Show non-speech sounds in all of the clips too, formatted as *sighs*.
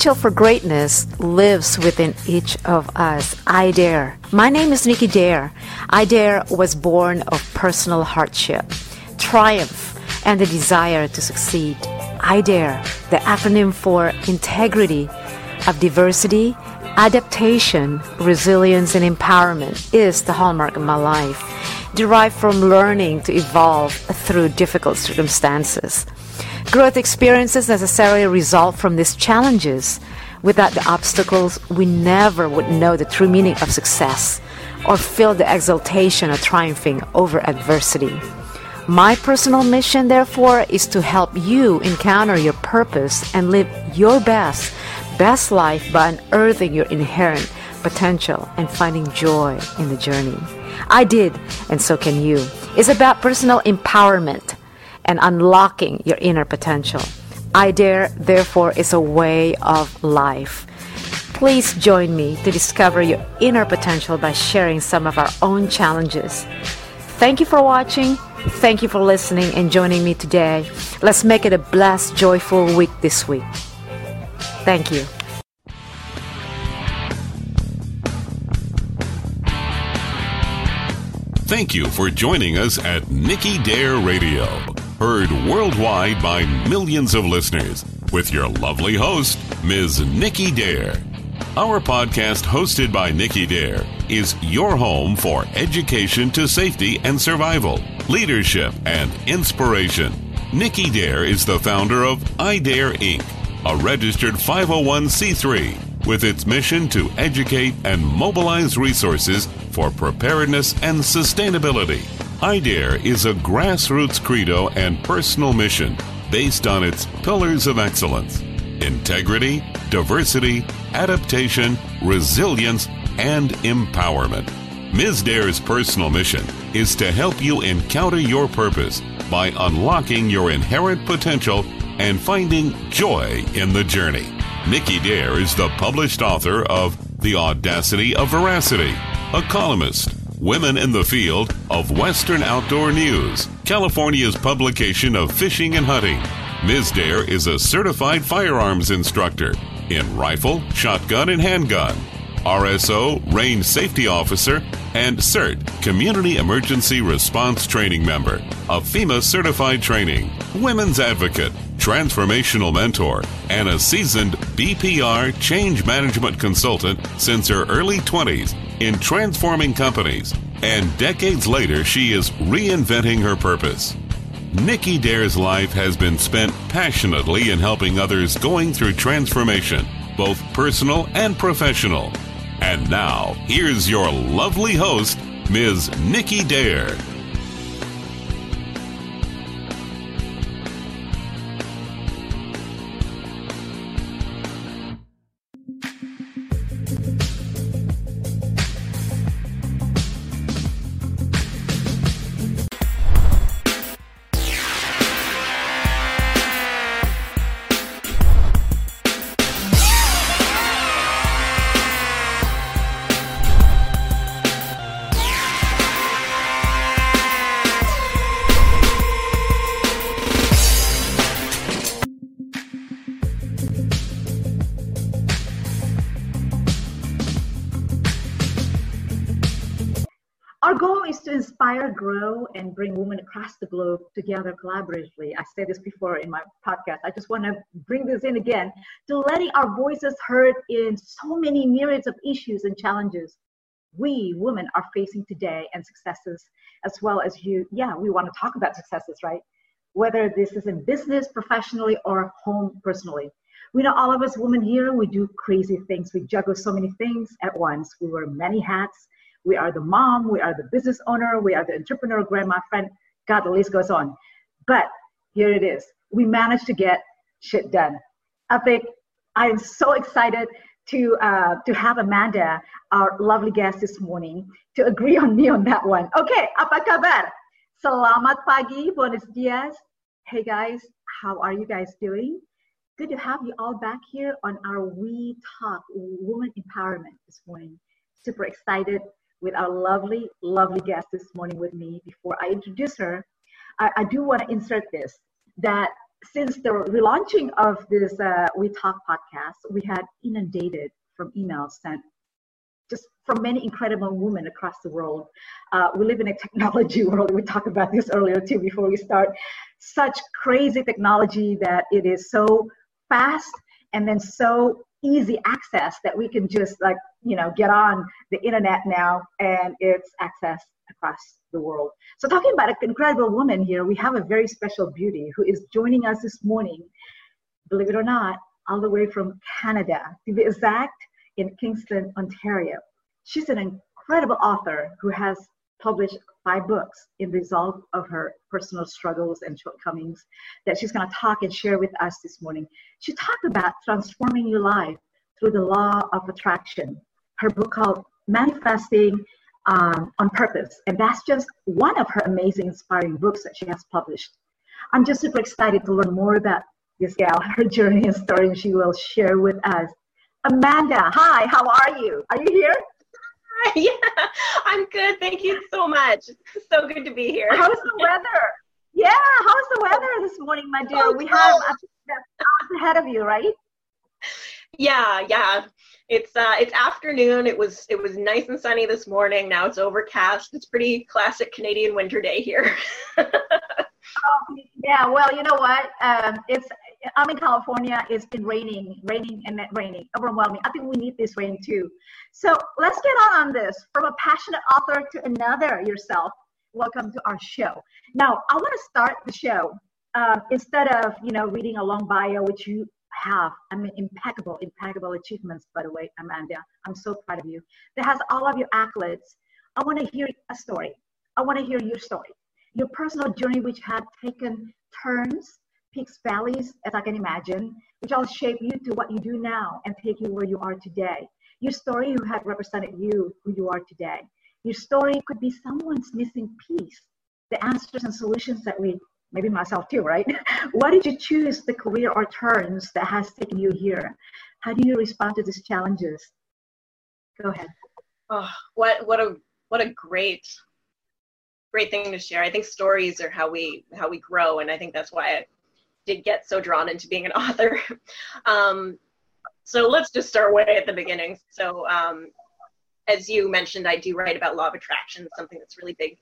potential for greatness lives within each of us. I dare. My name is Nikki Dare. I dare was born of personal hardship, triumph, and the desire to succeed. I dare, the acronym for integrity of diversity, adaptation, resilience, and empowerment, is the hallmark of my life, derived from learning to evolve through difficult circumstances. Growth experiences necessarily result from these challenges. Without the obstacles, we never would know the true meaning of success or feel the exultation of triumphing over adversity. My personal mission, therefore, is to help you encounter your purpose and live your best, best life by unearthing your inherent potential and finding joy in the journey. I did, and so can you. It's about personal empowerment and unlocking your inner potential. I Dare, therefore, is a way of life. Please join me to discover your inner potential by sharing some of our own challenges. Thank you for watching. Thank you for listening and joining me today. Let's make it a blessed, joyful week this week. Thank you. Thank you for joining us at Nikki Dare Radio heard worldwide by millions of listeners with your lovely host, Ms. Nikki Dare. Our podcast, hosted by Nikki Dare, is your home for education to safety and survival, leadership, and inspiration. Nikki Dare is the founder of iDare Inc., a registered 501c3 with its mission to educate and mobilize resources for preparedness and sustainability. iDare is a grassroots credo and personal mission based on its pillars of excellence integrity, diversity, adaptation, resilience, and empowerment. Ms. Dare's personal mission is to help you encounter your purpose by unlocking your inherent potential and finding joy in the journey. Nikki Dare is the published author of The Audacity of Veracity, a columnist Women in the Field of Western Outdoor News, California's publication of fishing and hunting. Ms. Dare is a certified firearms instructor in rifle, shotgun, and handgun, RSO, range safety officer, and CERT, Community Emergency Response Training member, a FEMA certified training, women's advocate, transformational mentor, and a seasoned BPR change management consultant since her early 20s in transforming companies, and decades later, she is reinventing her purpose. Nikki Dare's life has been spent passionately in helping others going through transformation, both personal and professional. And now, here's your lovely host, Ms. Nikki Dare. Grow, and bring women across the globe together collaboratively. I said this before in my podcast. I just want to bring this in again to letting our voices heard in so many myriads of issues and challenges we women are facing today and successes as well as you. Yeah, we want to talk about successes, right? Whether this is in business, professionally, or home personally. We know all of us women here, we do crazy things. We juggle so many things at once. We wear many hats we are the mom, we are the business owner, we are the entrepreneur, grandma, friend. God, the list goes on. But here it is. We managed to get shit done. Epic. I am so excited to uh, to have Amanda, our lovely guest this morning, to agree on me on that one. Okay, apa kabar? Selamat pagi, buenos dias. Hey guys, how are you guys doing? Good to have you all back here on our We Talk Woman Empowerment this morning. Super excited with our lovely, lovely guest this morning with me. Before I introduce her, I, I do want to insert this that since the relaunching of this uh, We Talk podcast, we had inundated from emails sent just from many incredible women across the world. Uh, we live in a technology *laughs* world. We talked about this earlier too before we start. Such crazy technology that it is so fast and then so easy access that we can just like you know get on the internet now and it's access across the world. So talking about an incredible woman here we have a very special beauty who is joining us this morning believe it or not all the way from canada to be exact in kingston ontario. She's an incredible author who has published five books in result of her personal struggles and shortcomings that she's going to talk and share with us this morning. She talked about transforming your life through the law of attraction. Her book called Manifesting um, on Purpose, and that's just one of her amazing, inspiring books that she has published. I'm just super excited to learn more about this gal, *laughs* her journey and story, and she will share with us. Amanda, hi, how are you? Are you here? *laughs* yeah, I'm good. Thank you so much. So good to be here. How's the weather? Yeah, how's the weather this morning, my dear? Oh, we have ahead of you, right? Yeah, yeah. It's uh, it's afternoon. It was it was nice and sunny this morning. Now it's overcast. It's pretty classic Canadian winter day here. *laughs* oh, yeah, well, you know what? Um, it's I'm in California. It's been raining, raining, and raining, overwhelming. I think we need this rain too. So let's get on on this. From a passionate author to another yourself. Welcome to our show. Now, I want to start the show um, instead of you know reading a long bio, which you have. I mean, impeccable, impeccable achievements. By the way, Amanda, I'm so proud of you. That has all of your accolades. I want to hear a story. I want to hear your story, your personal journey, which had taken turns peaks, valleys, as I can imagine, which all shape you to what you do now and take you where you are today. Your story who had represented you, who you are today. Your story could be someone's missing piece, the answers and solutions that we, maybe myself too, right? *laughs* Why did you choose the career or turns that has taken you here? How do you respond to these challenges? Go ahead. Oh, what what a what a great great thing to share. I think stories are how we how we grow, and I think that's why I did get so drawn into being an *laughs* author. um, so let's just start way at the beginning. So um, as you mentioned, I do write about law of attraction, something that's really big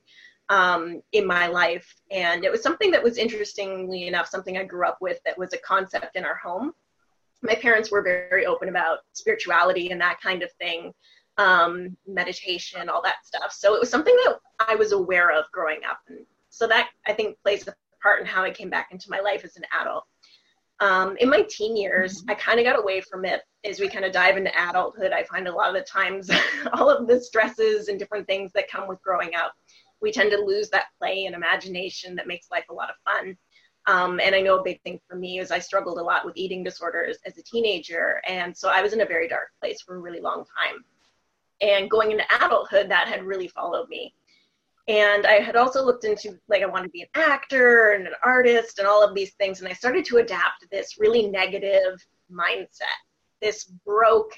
um, in my life. And it was something that was interestingly enough, something I grew up with that was a concept in our home. My parents were very open about spirituality and that kind of thing, um, meditation, all that stuff. So it was something that I was aware of growing up. And so that I think plays a part in how I came back into my life as an adult. Um, in my teen years, mm-hmm. I kind of got away from it as we kind of dive into adulthood. I find a lot of the times *laughs* all of the stresses and different things that come with growing up, we tend to lose that play and imagination that makes life a lot of fun. Um, and I know a big thing for me is I struggled a lot with eating disorders as a teenager. And so I was in a very dark place for a really long time. And going into adulthood, that had really followed me. And I had also looked into like I wanted to be an actor and an artist and all of these things. And I started to adapt this really negative mindset, this broke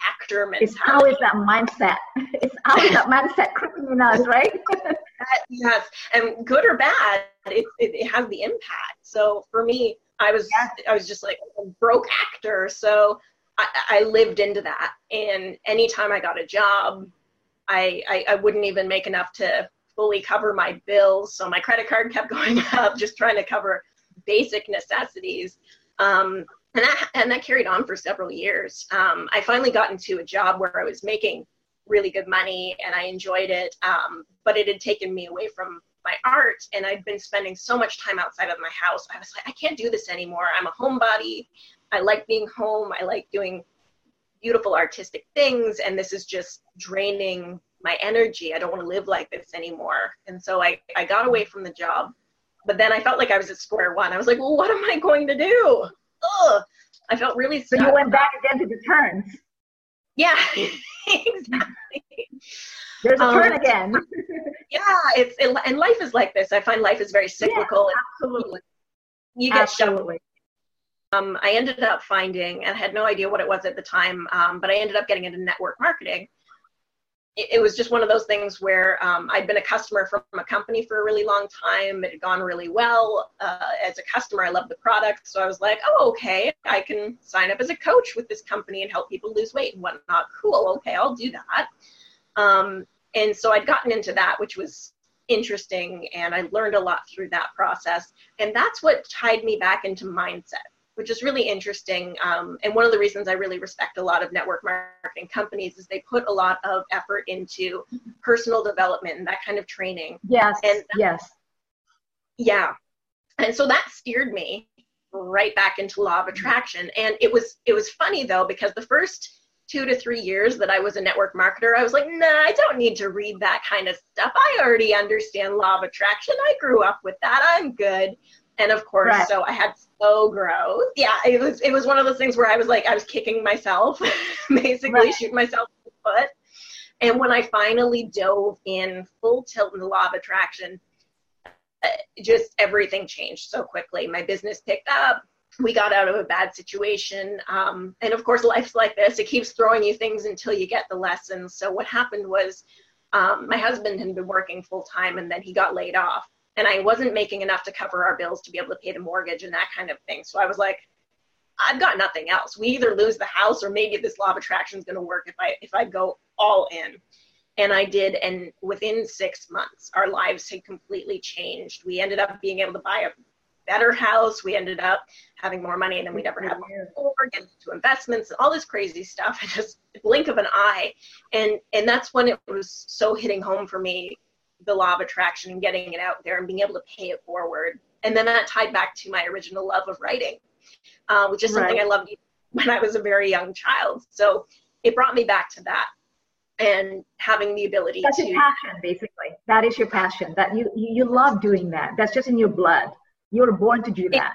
actor mentality. It's always that mindset. It's always that mindset creeping in us, right? *laughs* yes, and good or bad, it, it, it, has the impact. So for me, I was yes. I was just like a broke actor, so I, I lived into that. And anytime I got a job, I, I, I wouldn't even make enough to fully cover my bills. So my credit card kept *laughs* going up, just trying to cover basic necessities. Um, and that and that carried on for several years. Um, I finally got into a job where I was making really good money and I enjoyed it, um, but it had taken me away from my art, and I'd been spending so much time outside of my house. I was like, I can't do this anymore. I'm a homebody. I like being home. I like doing beautiful artistic things, and this is just draining my energy. I don't want to live like this anymore. And so I, I got away from the job. But then I felt like I was at square one. I was like, well, what am I going to do? Ugh. I felt really So you went back again to the turns. Yeah, *laughs* exactly. There's a um, turn again. *laughs* yeah, it's it, and life is like this. I find life is very cyclical. Yeah, absolutely. You get absolutely. Um, I ended up finding, and I had no idea what it was at the time, um, but I ended up getting into network marketing it, was just one of those things where um, I'd been a customer from a company for a really long time. It had gone really well. Uh, as a customer, I loved the product. So I was like, oh, okay, I can sign up as a coach with this company and help people lose weight and whatnot. Cool. Okay, I'll do that. Um, and so I'd gotten into that, which was interesting. And I learned a lot through that process. And that's what tied me back into mindset which is really interesting. Um, and one of the reasons I really respect a lot of network marketing companies is they put a lot of effort into personal development and that kind of training. Yes. And yes. Yeah. And so that steered me right back into law of attraction. And it was it was funny though because the first two to three years that I was a network marketer, I was like, nah, I don't need to read that kind of stuff. I already understand law of attraction. I grew up with that. I'm good and of course right. so i had slow growth yeah it was it was one of those things where i was like i was kicking myself *laughs* basically right. shooting myself in the foot. And when i finally dove in full tilt in the law of attraction uh, just everything changed so quickly. My business picked up. We got out of a bad situation. Um, and of course life's like this. It keeps throwing you things until you get the lessons so what happened was um, my husband had been working full time and then he got laid off and I wasn't making enough to cover our bills to be able to pay the mortgage and that kind of thing. So I was like, I've got nothing else. We either lose the house or maybe this law of attraction is going to work if I if I go all in. And I did, and within six months, our lives had completely changed. We ended up being able to buy a better house. We ended up having more money than we'd ever had before, getting into investments, all this crazy stuff. *laughs* Just blink of an eye, and and that's when it was so hitting home for me the law of attraction and getting it out there and being able to pay it forward. And then that tied back to my original love of writing, uh, which is something right. I loved when I was a very young child. So it brought me back to that and having the ability that's to your passion basically. That is your passion. That you you love doing that. That's just in your blood. You were born to do that.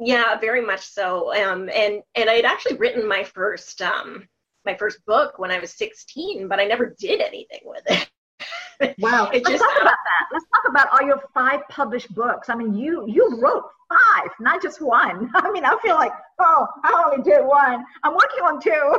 Yeah very much so. Um, and and i had actually written my first um, my first book when i was 16 but i never did anything with it Wow. Let's just, talk about that. Let's talk about all your five published books. I mean, you you wrote five, not just one. *laughs* I mean, I feel like, oh, I only did one. I'm working on two. *laughs*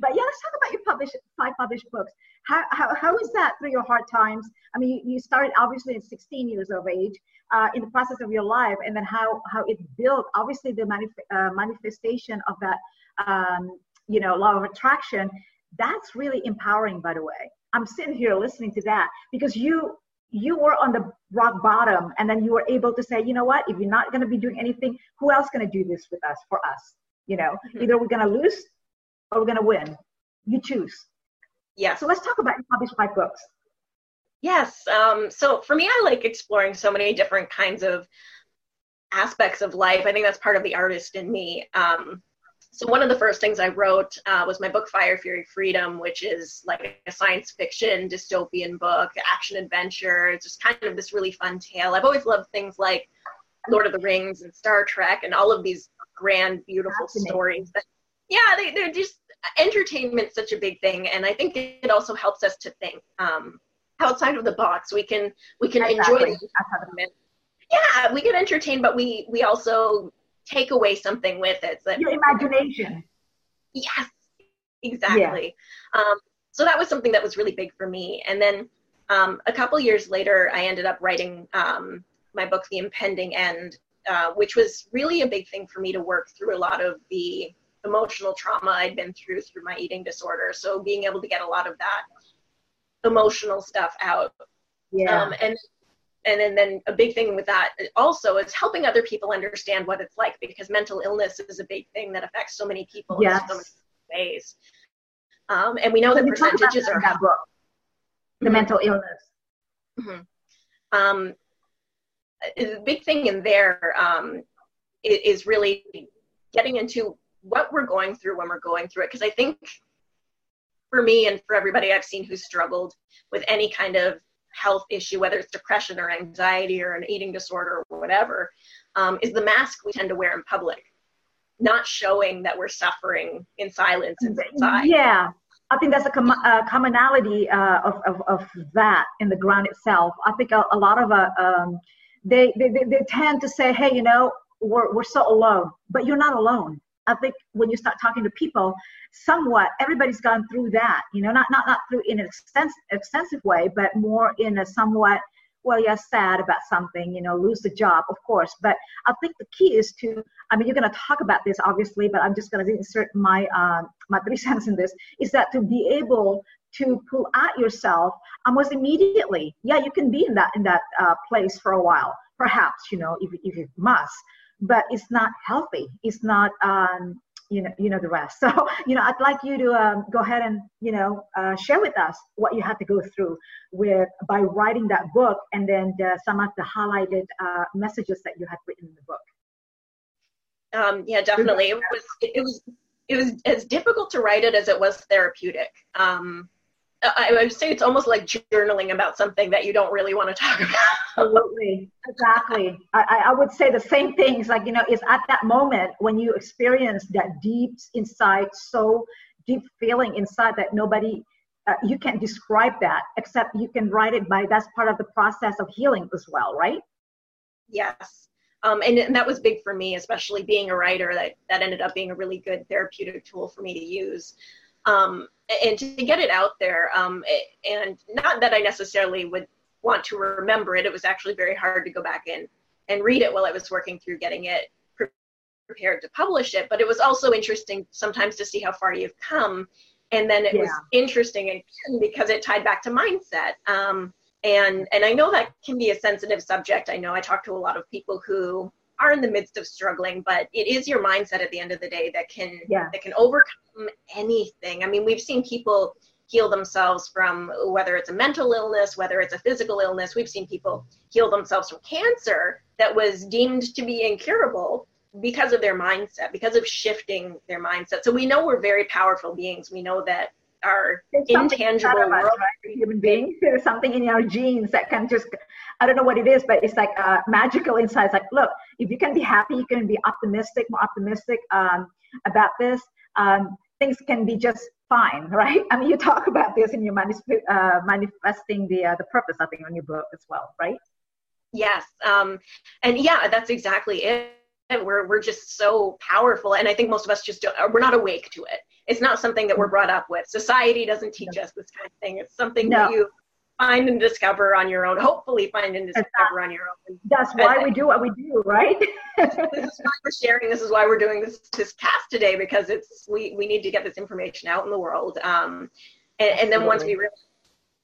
but yeah, let's talk about your published five published books. How, how, how is that through your hard times? I mean, you, you started obviously at 16 years of age uh, in the process of your life, and then how, how it built, obviously, the manif- uh, manifestation of that, um, you know, law of attraction. That's really empowering, by the way. I'm sitting here listening to that because you you were on the rock bottom and then you were able to say, you know what, if you're not going to be doing anything, who else going to do this with us for us? You know, mm-hmm. either we're going to lose or we're going to win. You choose. Yeah. So let's talk about your published five books. Yes. Um, so for me, I like exploring so many different kinds of aspects of life. I think that's part of the artist in me. Um, so one of the first things I wrote uh, was my book Fire Fury Freedom, which is like a science fiction dystopian book, action adventure. It's just kind of this really fun tale. I've always loved things like Lord of the Rings and Star Trek and all of these grand, beautiful stories. That, yeah, they, they're just entertainment such a big thing, and I think it also helps us to think um, outside of the box. We can we can exactly. enjoy. Yeah, we get entertained, but we we also take away something with it. So Your imagination. Yes, exactly. Yeah. Um, so that was something that was really big for me. And then um, a couple years later, I ended up writing um, my book, The Impending End, uh, which was really a big thing for me to work through a lot of the emotional trauma I'd been through through my eating disorder. So being able to get a lot of that emotional stuff out. Yeah. Um, and and then, then a big thing with that also is helping other people understand what it's like because mental illness is a big thing that affects so many people yes. in so many ways. Um, and we know so the percentages are that book, the mm-hmm. mental illness. Mm-hmm. Um, the big thing in there um, is really getting into what we're going through when we're going through it. Because I think for me and for everybody I've seen who's struggled with any kind of health issue, whether it's depression or anxiety or an eating disorder or whatever, um, is the mask we tend to wear in public, not showing that we're suffering in silence inside. Yeah. I think that's a, com- a commonality uh, of, of, of, that in the ground itself. I think a, a lot of uh, um, they, they, they tend to say, hey, you know, we're, we're so alone, but you're not alone. I think when you start talking to people, somewhat everybody's gone through that. You know, not not not through in an extensive extensive way, but more in a somewhat well, you're sad about something, you know, lose the job, of course. But I think the key is to, I mean, you're going to talk about this, obviously, but I'm just going to insert my um, my three *laughs* cents in this. Is that to be able to pull out yourself almost immediately? Yeah, you can be in that in that uh, place for a while, perhaps, you know, if if you must. But it's not healthy. It's not um, you know you know the rest. *laughs* So you know i'd like you to um, go ahead and you know uh, share with us what you had to go through with by writing that book and then the, some of the highlighted uh, messages that you had written in the book. Um, yeah definitely. It was it was it was as difficult to write it as it was therapeutic. Um, I would say it's almost like journaling about something that you don't really want to talk *laughs* about. Absolutely, exactly. I, I would say the same things. Like you know, it's at that moment when you experience that deep inside, so deep feeling inside that nobody, uh, you can't describe that except you can write it by. That's part of the process of healing as well, right? Yes. Um, and, and that was big for me, especially being a writer. That that ended up being a really good therapeutic tool for me to use. Um, and to get it out there um, and not that i necessarily would want to remember it it was actually very hard to go back and and read it while i was working through getting it prepared to publish it but it was also interesting sometimes to see how far you've come and then it yeah. was interesting again because it tied back to mindset um, and and i know that can be a sensitive subject i know i talk to a lot of people who are in the midst of struggling but it is your mindset at the end of the day that can yeah. that can overcome anything. I mean we've seen people heal themselves from whether it's a mental illness whether it's a physical illness. We've seen people heal themselves from cancer that was deemed to be incurable because of their mindset because of shifting their mindset. So we know we're very powerful beings. We know that our intangible world. Us, right? human beings. There's something in our genes that can just, I don't know what it is, but it's like uh, magical inside. It's like, look, if you can be happy, you can be optimistic, more optimistic um, about this, um, things can be just fine, *laughs* right? I mean, you talk about this in your manif- uh, manifesting the uh, the purpose, I think, on your book as well, right? Yes, um, and yeah, that's exactly it. We're we're just so powerful, and I think most of us just don't, we're not awake to it it's not something that we're brought up with. Society doesn't teach us this kind of thing. It's something no. that you find and discover on your own. Hopefully, find and discover on your own. That's why and, we do what we do, right? this is why we're sharing. This is why we're doing this this cast today because it's we we need to get this information out in the world. Um, and, and then once we realize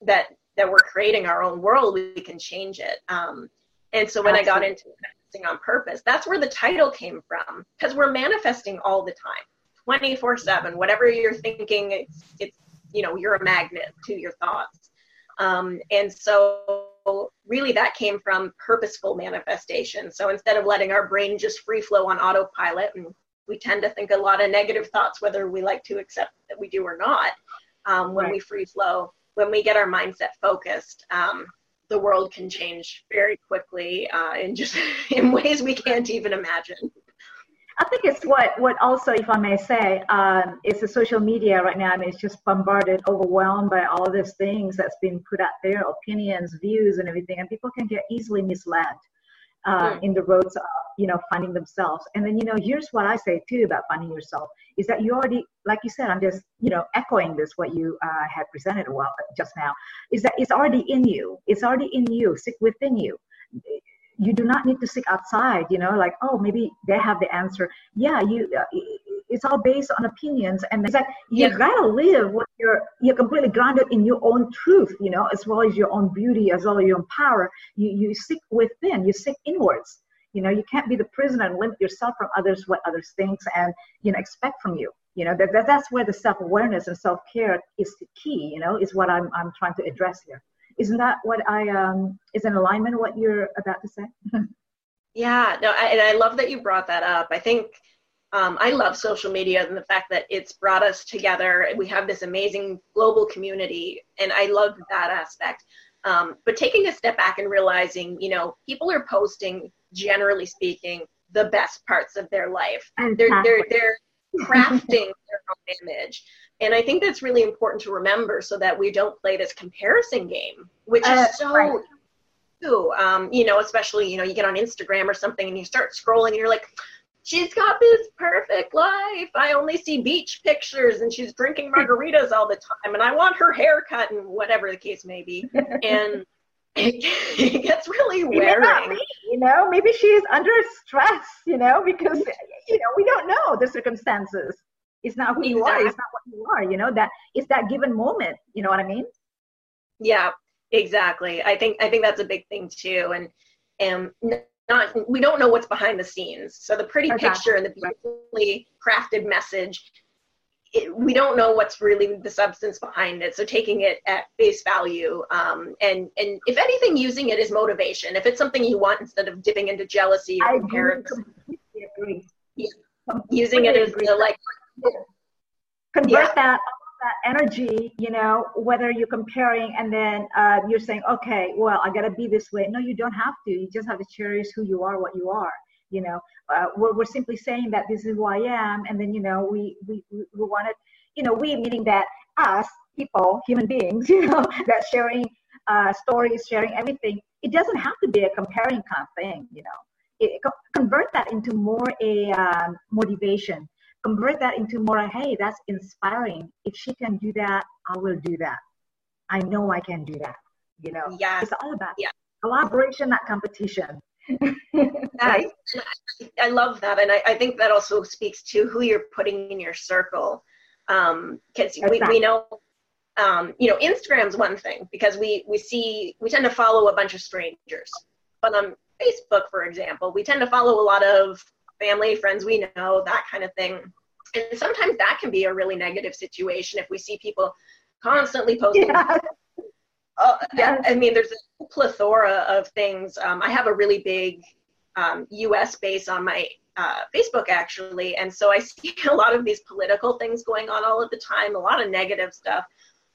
that that we're creating our own world, we can change it. Um, and so when Absolutely. I got into manifesting on purpose, that's where the title came from because we're manifesting all the time 24 7 whatever you're thinking it's it's you know you're a magnet to your thoughts. Um, and so really that came from purposeful manifestation. So instead of letting our brain just free flow on autopilot and we tend to think a lot of negative thoughts whether we like to accept that we do or not um, when right. we free flow when we get our mindset focused um, the world can change very quickly uh, in just *laughs* in ways we can't even imagine I think it's what what also, if I may say, um, it's the social media right now. I mean, it's just bombarded, overwhelmed by all these things that's been put out there, opinions, views, and everything, and people can get easily misled uh, mm. in the roads, of, you know, finding themselves. And then, you know, here's what I say too about finding yourself is that you already, like you said, I'm just, you know, echoing this what you uh, had presented a while just now, is that it's already in you. It's already in you, within you you do not need to seek outside you know like oh maybe they have the answer. Yeah you uh, it's all based on opinions and it's like you yeah. gotta live what you're you're completely grounded in your own truth you know as well as your own beauty as well as your own power. You you seek within you seek inwards. You know you can't be the prisoner and limit yourself from others what others think and you know expect from you. You know that, that that's where the self-awareness and self-care is the key you know is what i'm i'm trying to address here isn't that what I um, is in alignment what you're about to say? *laughs* yeah, no, I, and I love that you brought that up. I think um, I love social media and the fact that it's brought us together. We have this amazing global community, and I love that aspect. Um, but taking a step back and realizing, you know, people are posting, generally speaking, the best parts of their life. They're they're they're crafting their own image. And I think that's really important to remember so that we don't play this comparison game, which uh, is so right. Um, you know, especially, you know, you get on Instagram or something and you start scrolling and you're like, she's got this perfect life. I only see beach pictures and she's drinking *laughs* margaritas all the time and I want her haircut and whatever the case may be. *laughs* And it gets really wearing. Me, you know, maybe she's under stress, you know, because *laughs* you know, we don't know the circumstances. It's not who exactly. you are, it's not what you are, you know, that it's that given moment, you know what I mean? Yeah, exactly. I think I think that's a big thing too. And and not we don't know what's behind the scenes. So the pretty exactly. picture and the beautifully crafted message it, we don't know what's really the substance behind it. So taking it at face value, um, and and if anything, using it as motivation. If it's something you want, instead of dipping into jealousy or comparison, agree. Yeah. using it as the, like convert yeah. that that energy, you know, whether you're comparing and then uh, you're saying, okay, well, I gotta be this way. No, you don't have to. You just have to cherish who you are, what you are you know uh, we're, we're simply saying that this is who i am and then you know we we, we want to you know we meaning that us people human beings *laughs* you know that sharing uh, stories sharing everything it doesn't have to be a comparing kind of thing you know it, convert that into more a um, motivation convert that into more hey that's inspiring if she can do that i will do that i know i can do that you know yeah it's all about yeah. collaboration not competition *laughs* I, I love that. And I, I, think that also speaks to who you're putting in your circle. Because um, we, we know, um, you know, Instagram's one thing because we, we see, we tend to follow a bunch of strangers. But on Facebook, for example, we tend to follow a lot of family, friends we know, that kind of thing. And sometimes that can be a really negative situation if we see people constantly posting yeah. *laughs* Oh, yeah. I mean, there's a plethora of things. Um, I have a really big um, U.S. base on my uh, Facebook actually, and so I see *laughs* a lot of these political things going on all of the time, a lot of negative stuff.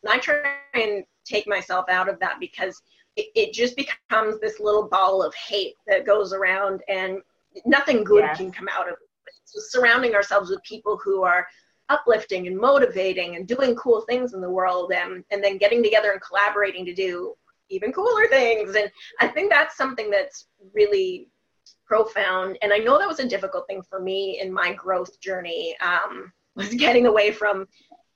And I try and take myself out of that because it, it just becomes this little ball of hate that goes around, and nothing good yes. can come out of it. So surrounding ourselves with people who are uplifting and motivating and doing cool things in the world and, and then getting together and collaborating to do even cooler things. And I think that's something that's really profound. And I know that was a difficult thing for me in my growth journey, um, *laughs* was getting away from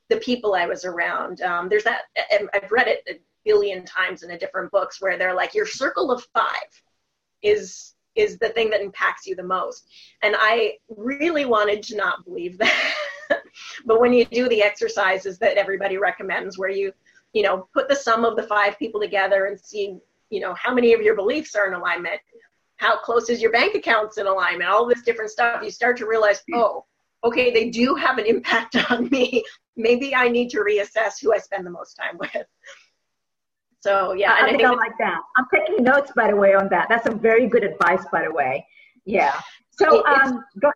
the people I was around. Um, there's that, and I've read it a billion times in a different books where they're like, your circle of five is is the thing that impacts you the most. And I really wanted to not believe that. *laughs* but when you do the exercises that everybody recommends where you you know put the sum of the five people together and see you know how many of your beliefs are in alignment how close is your bank accounts in alignment all this different stuff you start to realize hmm. oh okay they do have an impact *laughs* on me maybe i need to reassess who i spend the most time *laughs* with so yeah i, I think, i like that i'm taking notes by the way on that that's some very good advice by the way yeah so um, go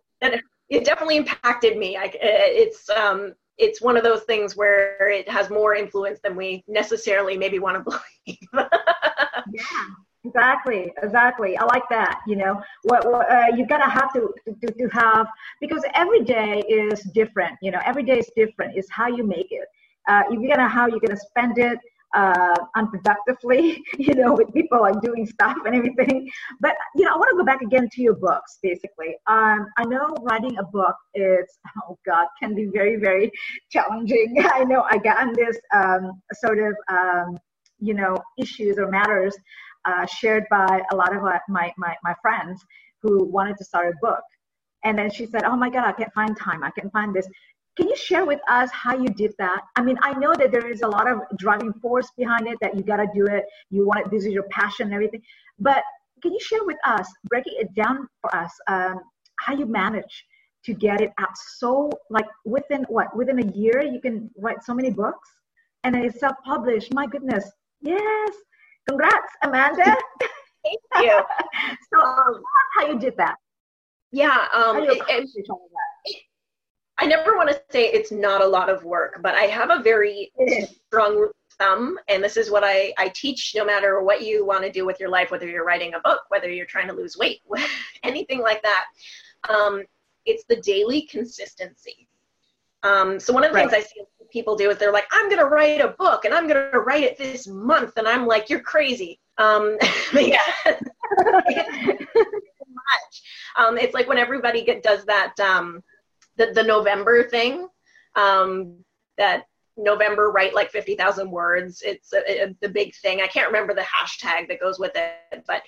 it definitely impacted me. I, it's um, it's one of those things where it has more influence than we necessarily maybe want to *laughs* believe. yeah, exactly, exactly. I like that. You know, what, what uh, you gotta have to, to to have because every day is different. You know, every day is different. Is how you make it. Uh, you're gonna how you're gonna spend it uh, unproductively, *laughs* you know, with people like doing stuff and everything. But you know, I want to go back again to your books, basically. Um, I know writing a book is, *laughs* oh God, can be very, very *laughs* challenging. I know I got on this um, sort of, um, you know, issues or matters uh, shared by a lot of my, my, my friends who wanted to start a book. And then she said, Oh my God, I can't find time. I can't find this. Can you share with us how you did that? I mean, I know that there is a lot of driving force behind it that you got to do it. You want it. This is your passion and everything. But can you share with us, breaking it down for us, um, how you manage to get it out so like within what within a year you can write so many books and it's self-published. My goodness, yes, congrats, Amanda. Thank you. *laughs* so um, how you did that? Yeah, um, it, it, I never want to say it's not a lot of work, but I have a very strong thumb, and this is what I, I teach no matter what you want to do with your life, whether you're writing a book, whether you're trying to lose weight, *laughs* anything like that. Um, it's the daily consistency. Um, so one of the right. things I see people do is they're like, I'm going to write a book and I'm going to write it this month. And I'm like, you're crazy. Um, *laughs* *laughs* much. Um, it's like when everybody get, does that um, the the November thing. Um, that November write like 50,000 words. It's a, a, the big thing. I can't remember the hashtag that goes with it, but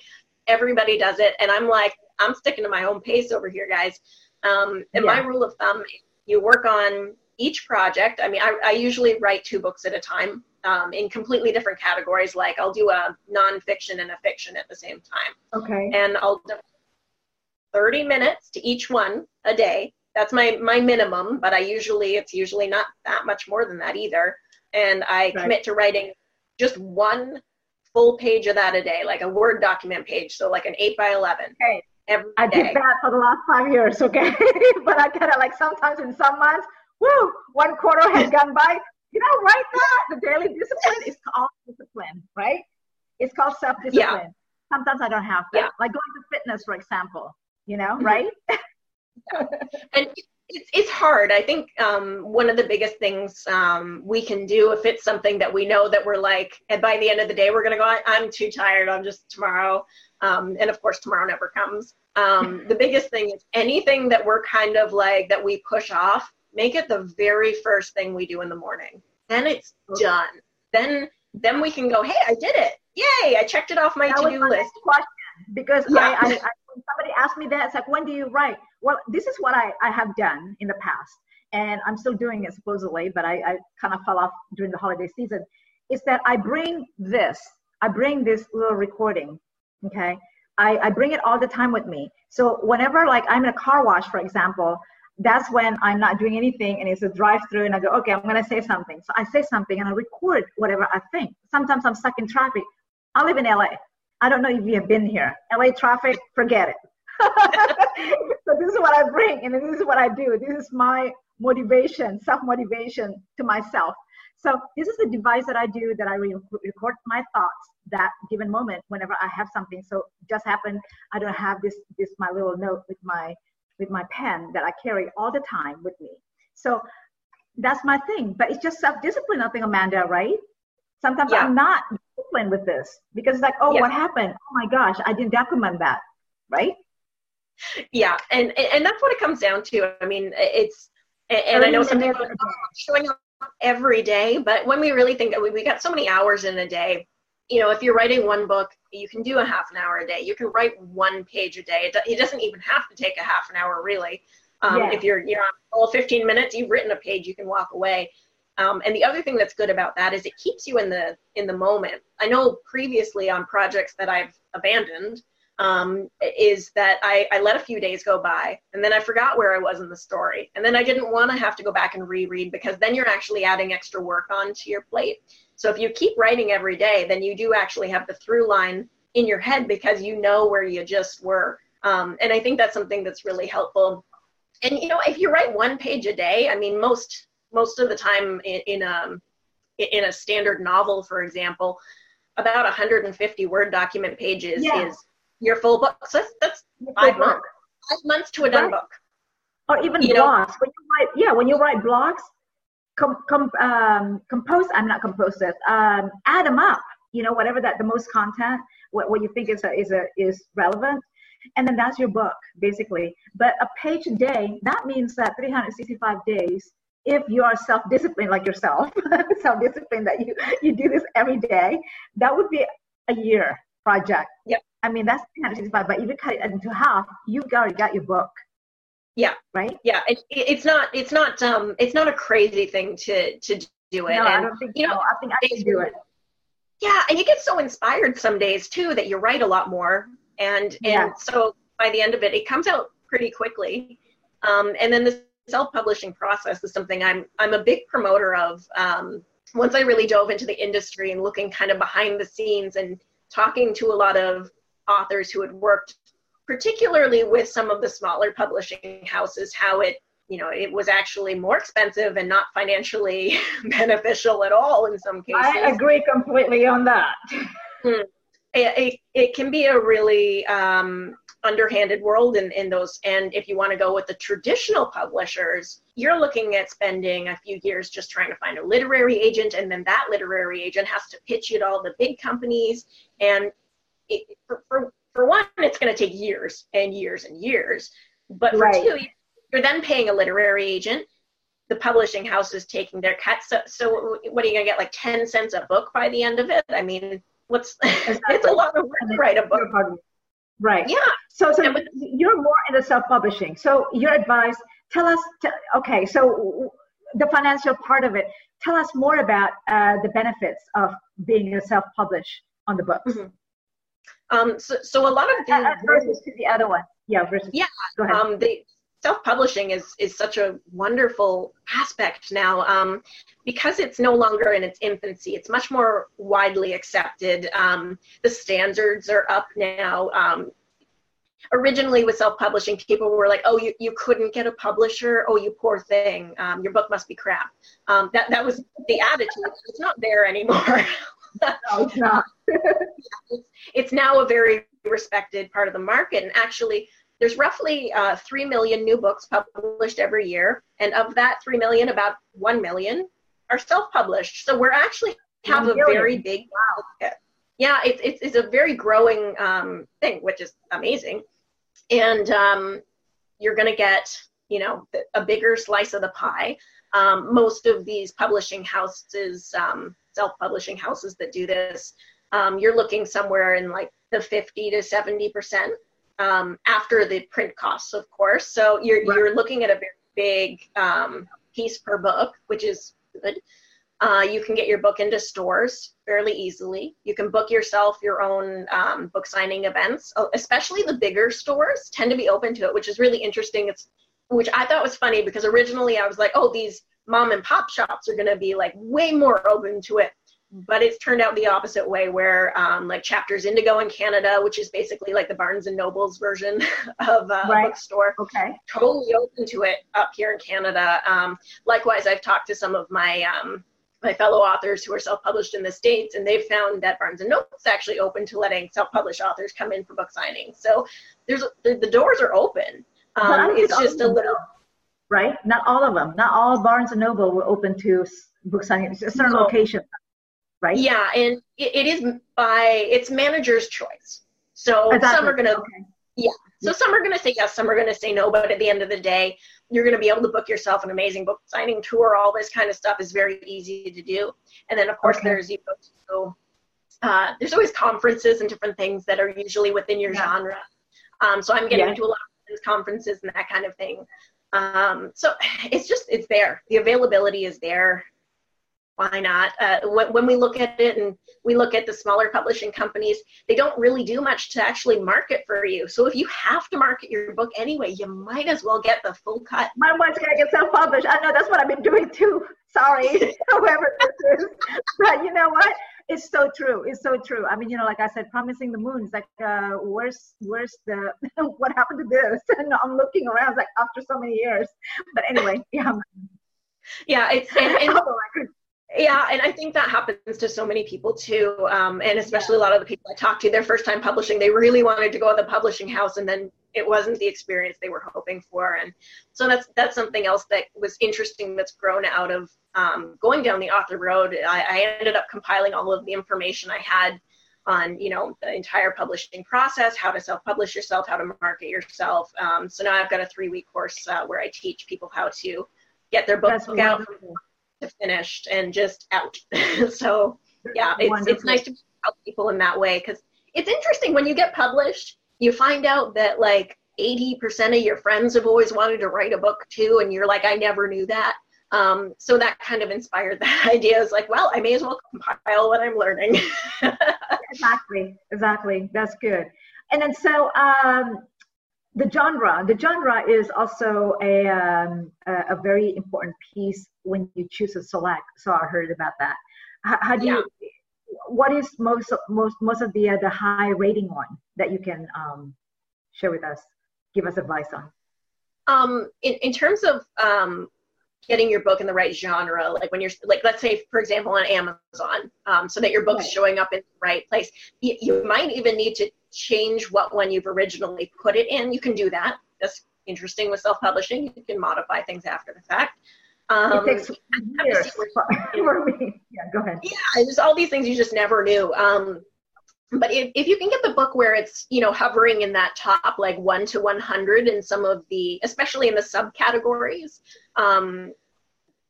everybody does it. And I'm like, I'm sticking to my own pace over here, guys. Um, and yeah. my rule of thumb, you work on each project. I mean, I, I usually write two books at a time um, in completely different categories. Like I'll do a nonfiction and a fiction at the same time. Okay. And I'll do 30 minutes to each one a day that's my my minimum but i usually it's usually not that much more than that either and i right. commit to writing just one full page of that a day like a word document page so like an 8 by 11 okay every i day. did that for the last five years okay *laughs* but i kind of like sometimes in some months woo one quarter has *laughs* gone by you know write that the daily discipline is called discipline right it's called self-discipline yeah. sometimes i don't have that yeah. like going to fitness for example you know mm-hmm. right *laughs* and it's, it's hard. I think um, one of the biggest things um, we can do if it's something that we know that we're like, and by the end of the day, we're going to go, I'm too tired. I'm just tomorrow. Um, and of course, tomorrow never comes. Um, *laughs* the biggest thing is anything that we're kind of like that we push off, make it the very first thing we do in the morning. Then it's done. Then then we can go, hey, I did it. Yay, I checked it off my to do list. Question because yeah. I, I, I, when somebody asked me that, it's like, when do you write? Well, this is what I, I have done in the past, and I'm still doing it supposedly, but I, I kind of fell off during the holiday season. Is that I bring this, I bring this little recording, okay? I, I bring it all the time with me. So whenever, like, I'm in a car wash, for example, that's when I'm not doing anything and it's a drive through and I go, okay, I'm gonna say something. So I say something and I record whatever I think. Sometimes I'm stuck in traffic. I live in LA. I don't know if you have been here. LA traffic, forget it. *laughs* so this is what I bring and this is what I do. This is my motivation, self-motivation to myself. So this is the device that I do that I re- record my thoughts that given moment whenever I have something. So just happened I don't have this this my little note with my with my pen that I carry all the time with me. So that's my thing. But it's just self-discipline, I think, Amanda, right? Sometimes yeah. I'm not disciplined with this because it's like, oh, yeah. what happened? Oh my gosh, I didn't document that, right? Yeah, and and that's what it comes down to. I mean, it's and, and I know some people are showing up every day, but when we really think that we, we got so many hours in a day, you know, if you're writing one book, you can do a half an hour a day. You can write one page a day. It, it doesn't even have to take a half an hour, really. Um, yeah. If you're you're on all 15 minutes, you've written a page, you can walk away. Um, and the other thing that's good about that is it keeps you in the in the moment. I know previously on projects that I've abandoned um, is that I, I let a few days go by and then I forgot where I was in the story, and then I didn't want to have to go back and reread because then you're actually adding extra work onto your plate. So if you keep writing every day, then you do actually have the through line in your head because you know where you just were. Um, and I think that's something that's really helpful. And you know, if you write one page a day, I mean, most most of the time in, in a um, in a standard novel, for example, about 150 word document pages yeah. is your full book. So that's, that's five book. months, five months to a done right. book. Or even you blogs. Know? When you write, yeah, when you write blogs, com, com, um, compose. I'm not compose this. Um, add them up. You know, whatever that the most content, what, what you think is a, is a, is relevant, and then that's your book basically. But a page a day, that means that 365 days if you are self-disciplined like yourself, *laughs* self-disciplined that you you do this every day, that would be a year project. Yep. I mean that's 365, but if you cut it into half, you've already got your book. Yeah. Right. Yeah. It, it's not. It's not. Um. It's not a crazy thing to to do it. No, and, I don't think. You know, I think I can do it. Yeah, and you get so inspired some days too that you write a lot more, and and yeah. so by the end of it, it comes out pretty quickly. Um, and then the self-publishing process is something I'm I'm a big promoter of. Um, once I really dove into the industry and looking kind of behind the scenes and talking to a lot of authors who had worked particularly with some of the smaller publishing houses, how it you know it was actually more expensive and not financially *laughs* beneficial at all in some cases. I agree completely on that. Hmm. It, it, it, can be a really um, underhanded world in, in those. And if you want to go with the traditional publishers, you're looking at spending a few years just trying to find a literary agent. And then that literary agent has to pitch you to all the big companies. And it, for, for for one, it's going to take years and years and years. But for Right. two, you're then paying a literary agent. The publishing house is taking their cut. So, so what are you going to get? Like 10 cents a book by the end of it? I mean, what's *laughs* it's a lot of work to write a book. Right. Yeah. So, so you're more into self-publishing. So your advice, tell us, t- okay, so the financial part of it, tell us more about uh, the benefits of being a self-publish on the books Mhm. Um, so, so a lot of Uh, uh, the versus to the other one. Yeah, versus. Yeah, Go ahead. um, the self-publishing is is such a wonderful aspect now um, because it's no longer in its infancy. It's much more widely accepted. Um, the standards are up now. Um, originally, with self-publishing, people were like, "Oh, you, you couldn't get a publisher. Oh, you poor thing. Um, your book must be crap." Um, that that was the attitude. It's not there anymore. *laughs* no, it's not. *laughs* it's, it's now a very respected part of the market. And actually, there's roughly uh, 3 million new books published every year. And of that 3 million, about 1 million are self published. So we're actually have a very big market. Yeah, it's, it's, it's a very growing um, thing, which is amazing. And um, you're going to get, you know, a bigger slice of the pie. Um, most of these publishing houses, um, self-publishing houses that do this, um, you're looking somewhere in like the 50 to 70 percent um, after the print costs, of course. So you're Right. you're looking at a very big um, piece per book, which is good. Uh, you can get your book into stores fairly easily. You can book yourself your own um, book signing events, Oh, especially the bigger stores tend to be open to it, which is really interesting. It's which I thought was funny because originally I was like, oh, these mom and pop shops are going to be like way more open to it. But it's turned out the opposite way, where um, like Chapters Indigo in Canada, which is basically like the Barnes and Nobles version *laughs* of uh, Right. a bookstore, Okay. totally open to it up here in Canada. Um, likewise, I've talked to some of my um, my fellow authors who are self-published in the states, and they've found that Barnes and Noble is actually open to letting self-published authors come in for book signings. So there's the, the doors are open. Um, it's just a little. Right? Not all of them. Not all Barnes and Noble were open to book signing. It's a certain No. location. Right? Yeah, and it, it is by it's manager's choice. So Exactly. some are gonna Okay. So some are going to say yes, some are going to say no, but at the end of the day, you're going to be able to book yourself an amazing book signing tour. All this kind of stuff is very easy to do. And then, of course, Okay. there's you go to, uh, there's always conferences and different things that are usually within your Yeah. genre. Um, so I'm getting Yeah. into a lot of these conferences and that kind of thing. Um, so *sighs* it's just it's there. The availability is there. Why not? Uh, when, when we look at it and we look at the smaller publishing companies, they don't really do much to actually market for you. So if you have to market your book anyway, you might as well get the full cut. My one's gonna get self-published. I know that's what I've been doing too. Sorry, *laughs* whoever this is. But you know what? It's so true. It's so true. I mean, you know, like I said, promising the moon. It's like, uh, where's where's the *laughs* what happened to this? *laughs* And I'm looking around, like after so many years. But anyway, yeah. Yeah, it's and, and yeah, and I think that happens to so many people too, um, and especially a lot of the people I talked to. Their first time publishing, they really wanted to go to the publishing house, and then it wasn't the experience they were hoping for. And so that's that's something else that was interesting that's grown out of um, going down the author road. I, I ended up compiling all of the information I had on you know the entire publishing process, how to self-publish yourself, how to market yourself. Um, so now I've got a three-week course uh, where I teach people how to get their book That's out finished and just out. *laughs* so yeah, it's, it's nice to help people in that way because it's interesting when you get published, you find out that like 80% of your friends have always wanted to write a book too, and you're like, I never knew that. Um, so that kind of inspired *laughs* that idea. Is like, well, I may as well compile what I'm learning. *laughs* exactly exactly that's good and then so um the genre the genre is also a um a, a very important piece when you choose a select. So i heard about that. How, how do you what is most most most of the uh, the high rating one that you can um share with us give us advice on? Um, in, in terms of um, getting your book in the right genre, like when you're like, let's say, for example, on Amazon, um, so that your book's Right. showing up in the right place, you, you might even need to change what one you've originally put it in. You can do that. That's interesting with self-publishing. You can modify things after the fact. Um, it takes years see where- for, for me yeah go ahead yeah, there's all these things you just never knew. Um, but if, if you can get the book where it's you know hovering in that top like 1 to 100 in some of the especially in the subcategories um,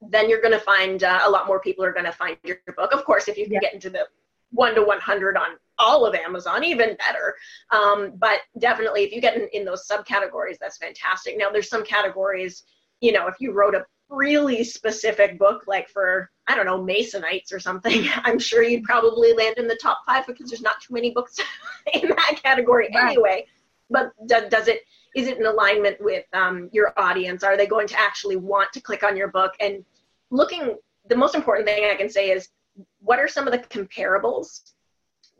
then you're going to find uh, a lot more people are going to find your book of course if you can yeah. get into the 1 to 100 on all of amazon even better um, but definitely if you get in, in those subcategories that's fantastic now there's some categories you know if you wrote a really specific book, like for, I don't know, Masonites or something, *laughs* I'm sure you'd probably land in the top five because there's not too many books *laughs* in that category right. anyway. But do, does it, is it in alignment with um, your audience? Are they going to actually want to click on your book? And looking, the most important thing I can say is what are some of the comparables?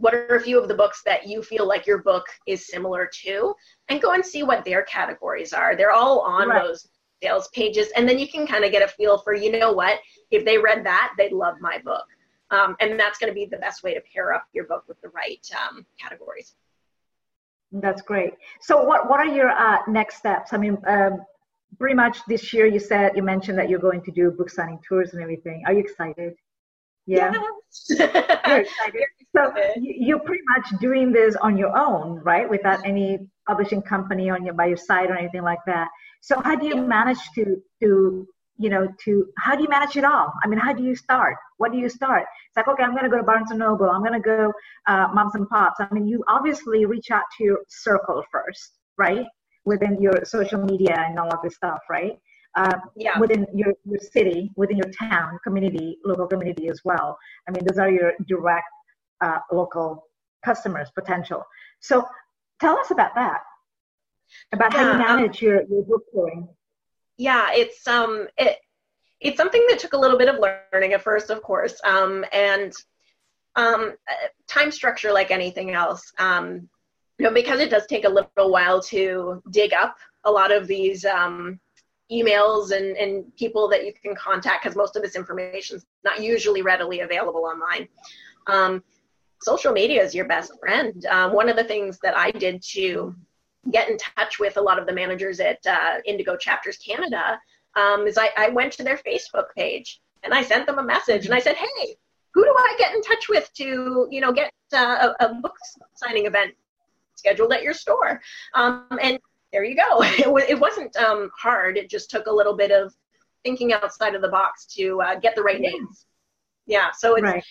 What are a few of the books that you feel like your book is similar to? And go and see what their categories are. They're all on right. those sales pages. And then you can kind of get a feel for you know what if they read that they'd love my book. Um, and that's going to be the best way to pair up your book with the right um, categories. That's great. So what, what are your uh, next steps? I mean um, pretty much this year you said you mentioned that you're going to do book signing tours and everything. Are you excited? Yeah? Yes. *laughs* so you're pretty much doing this on your own right without any publishing company on your by your side or anything like that so how do you manage to to you know to how do you manage it all? I mean, how do you start? What do you start? It's like okay, I'm going to go to Barnes and Noble. I'm going to go uh, Moms and Pops. I mean, you obviously reach out to your circle first, right? Within your social media and all of this stuff, right? Uh, yeah. within your, your city, within your town, community, local community as well. I mean, those are your direct uh, local customers potential. So tell us about that about yeah, how you um, manage um, your, your book touring. Yeah, it's um it it's something that took a little bit of learning at first, of course, um, and um, time structure like anything else. Um, you know, because it does take a little while to dig up a lot of these um, emails and, and people that you can contact because most of this information is not usually readily available online. Um, social media is your best friend. Um, one of the things that I did to get in touch with a lot of the managers at uh, Indigo Chapters Canada um, is I, I went to their Facebook page and I sent them a message and I said, hey, who do I get in touch with to, you know, get uh, a, a, book signing event scheduled at your store? Um, and there you go. *laughs* It, w- it wasn't um, hard. It just took a little bit of thinking outside of the box to uh, get the right names. Yeah. So it's, right.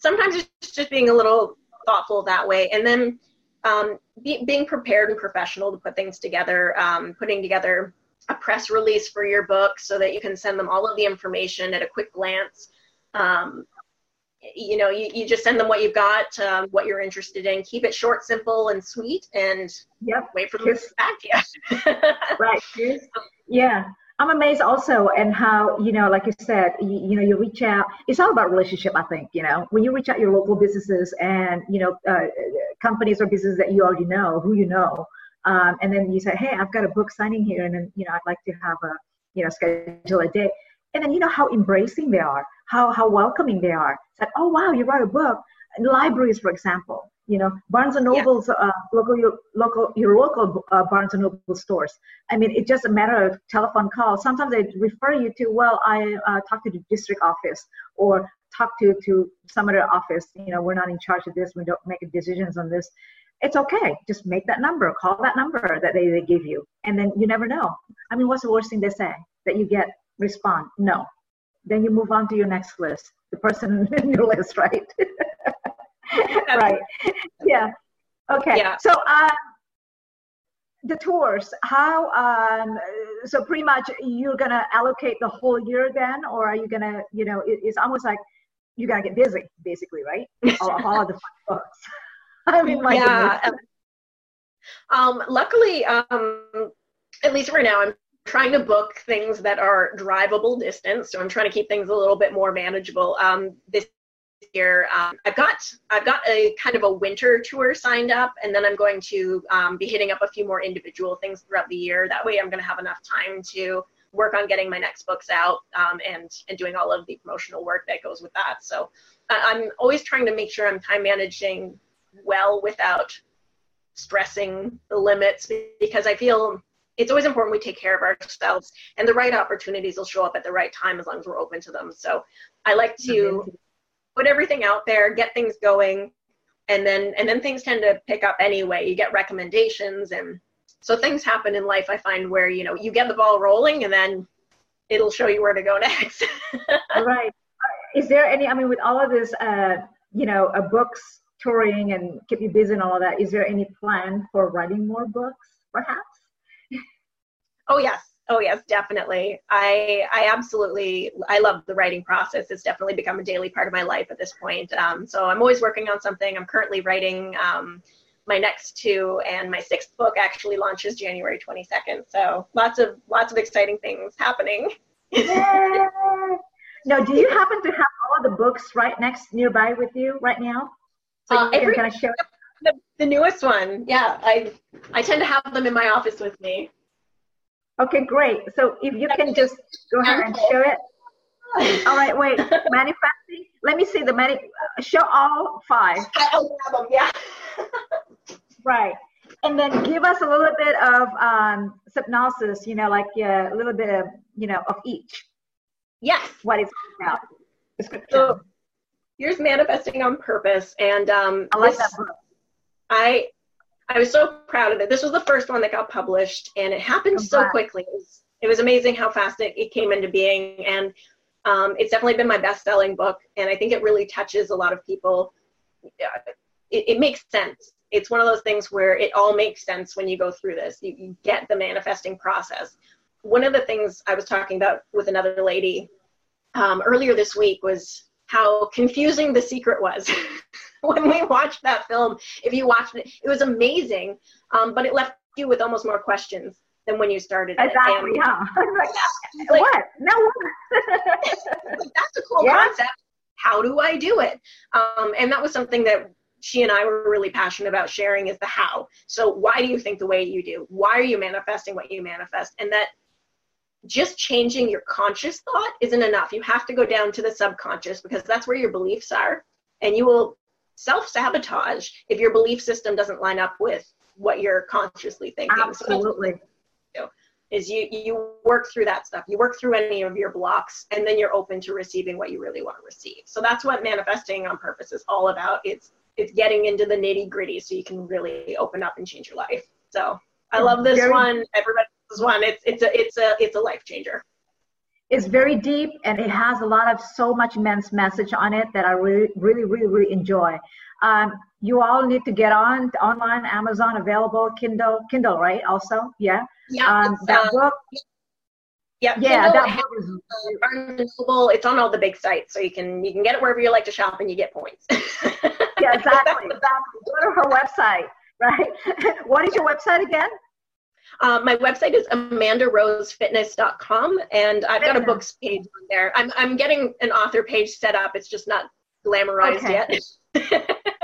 Sometimes it's just being a little thoughtful that way. And then um, be, being prepared and professional to put things together, um, putting together a press release for your book so that you can send them all of the information at a quick glance. Um, you know, you, you just send them what you've got, um, what you're interested in. Keep it short, simple, and sweet, and yep. wait for them to back to you. *laughs* right. Yeah. I'm amazed also and how, you know, like you said, you, you, know, you reach out. It's all about relationship, I think, you know, when you reach out your local businesses and, you know, uh, companies or businesses that you already know, who you know, um, and then you say, hey, I've got a book signing here and then, you know, I'd like to have a, you know, schedule a day. And then, you know, how embracing they are, how, how welcoming they are. It's like, oh, wow, you write a book. Libraries, for example, you know barnes and nobles yeah. uh, local your local your local uh, barnes and noble stores. I mean it's just a matter of telephone call. Sometimes they refer you to well i uh, talk to the district office or talk to to some other office you know we're not in charge of this we don't make decisions on this. It's okay. Just make that number call that number that they, they give you and then you never know. I mean what's the worst thing they say? That you get respond? No. Then you move on to your next list the person *laughs* in your list right *laughs* *laughs* right. Yeah. Okay. Yeah. So uh, the tours, how? Um, so pretty much you're gonna allocate the whole year then, or are you gonna, you know, it, it's almost like you gotta get busy, basically, right? all, all of the books. *laughs* I mean, like yeah. Um, luckily, um, at least right now, I'm trying to book things that are drivable distance. So I'm trying to keep things a little bit more manageable. Um, this year. Um, I've got I've got a kind of a winter tour signed up, and then I'm going to um, be hitting up a few more individual things throughout the year. That way, I'm going to have enough time to work on getting my next books out um, and and doing all of the promotional work that goes with that. So I'm always trying to make sure I'm time managing well without stressing the limits because I feel it's always important we take care of ourselves and the right opportunities will show up at the right time as long as we're open to them. So I like to put everything out there, get things going, and then and then things tend to pick up anyway. You get recommendations and so things happen in life i find where you know you get the ball rolling and then it'll show you where to go *laughs* next. Right. Is there any i mean with all of this uh you know a books touring and keep you busy and all of that is there any plan for writing more books perhaps? Oh yes Oh yes, definitely. I I absolutely I love the writing process. It's definitely become a daily part of my life at this point. Um, so I'm always working on something. I'm currently writing um, my next two, and my sixth book actually launches January 22nd. So lots of lots of exciting things happening. Yeah. now, do you happen to have all of the books right next nearby with you right now? So uh, you can kind of show the, the newest one. Yeah, I I tend to have them in my office with me. Okay, great. So if you can just go ahead and show it. All right, wait. Manifesting. Let me see the many. Show all five. I have them. Yeah. *laughs* right. And then give us a little bit of um, synopsis. You know, like uh, a little bit of you know of each. Yes. What it's about. So here's manifesting on purpose, and um, I like this, that book. I I was so proud of it. This was the first one that got published, and it happened so quickly. It was, it was, amazing how fast it, it came into being, and um, it's definitely been my best-selling book. And I think it really touches a lot of people. It, it, makes sense. It's one of those things where it all makes sense when you go through this. You, you get the manifesting process. One of the things I was talking about with another lady um, earlier this week was how confusing the secret was. *laughs* *laughs* when we watched that film. If you watched it, it was amazing, um, but it left you with almost more questions than when you started. Exactly. It. yeah. *laughs* like, *laughs* what? No. that's a cool yeah. concept. How do I do it? Um, and that was something that she and I were really passionate about sharing is the how. So why do you think the way you do? Why are you manifesting what you manifest? And that just changing your conscious thought isn't enough. You have to go down to the subconscious because that's where your beliefs are. And you will self sabotage if your belief system doesn't line up with what you're consciously thinking. Absolutely. So is you you work through that stuff. You work through any of your blocks, and then you're open to receiving what you really want to receive. So that's what manifesting on purpose is all about. It's it's getting into the nitty gritty so you can really open up and change your life. So I love this one. Everybody this one. It's it's a it's a it's a life changer it's very deep and it has a lot of so much men's message on it that I really, really, really, really enjoy. Um, you all need to get on online, Amazon available, Kindle, Kindle, right? Also, yeah. Yeah. Um, that uh, book. Yeah, yeah, that book is uh, It's on all the big sites, so you can you can get it wherever you like to shop, and you get points. *laughs* yeah, exactly, exactly. Go to her website, right? *laughs* what is your website again? Uh, my website is amandarosefitness.com, and I've got a books page on there. I'm, I'm getting an author page set up. It's just not glamorized okay. yet. *laughs* well,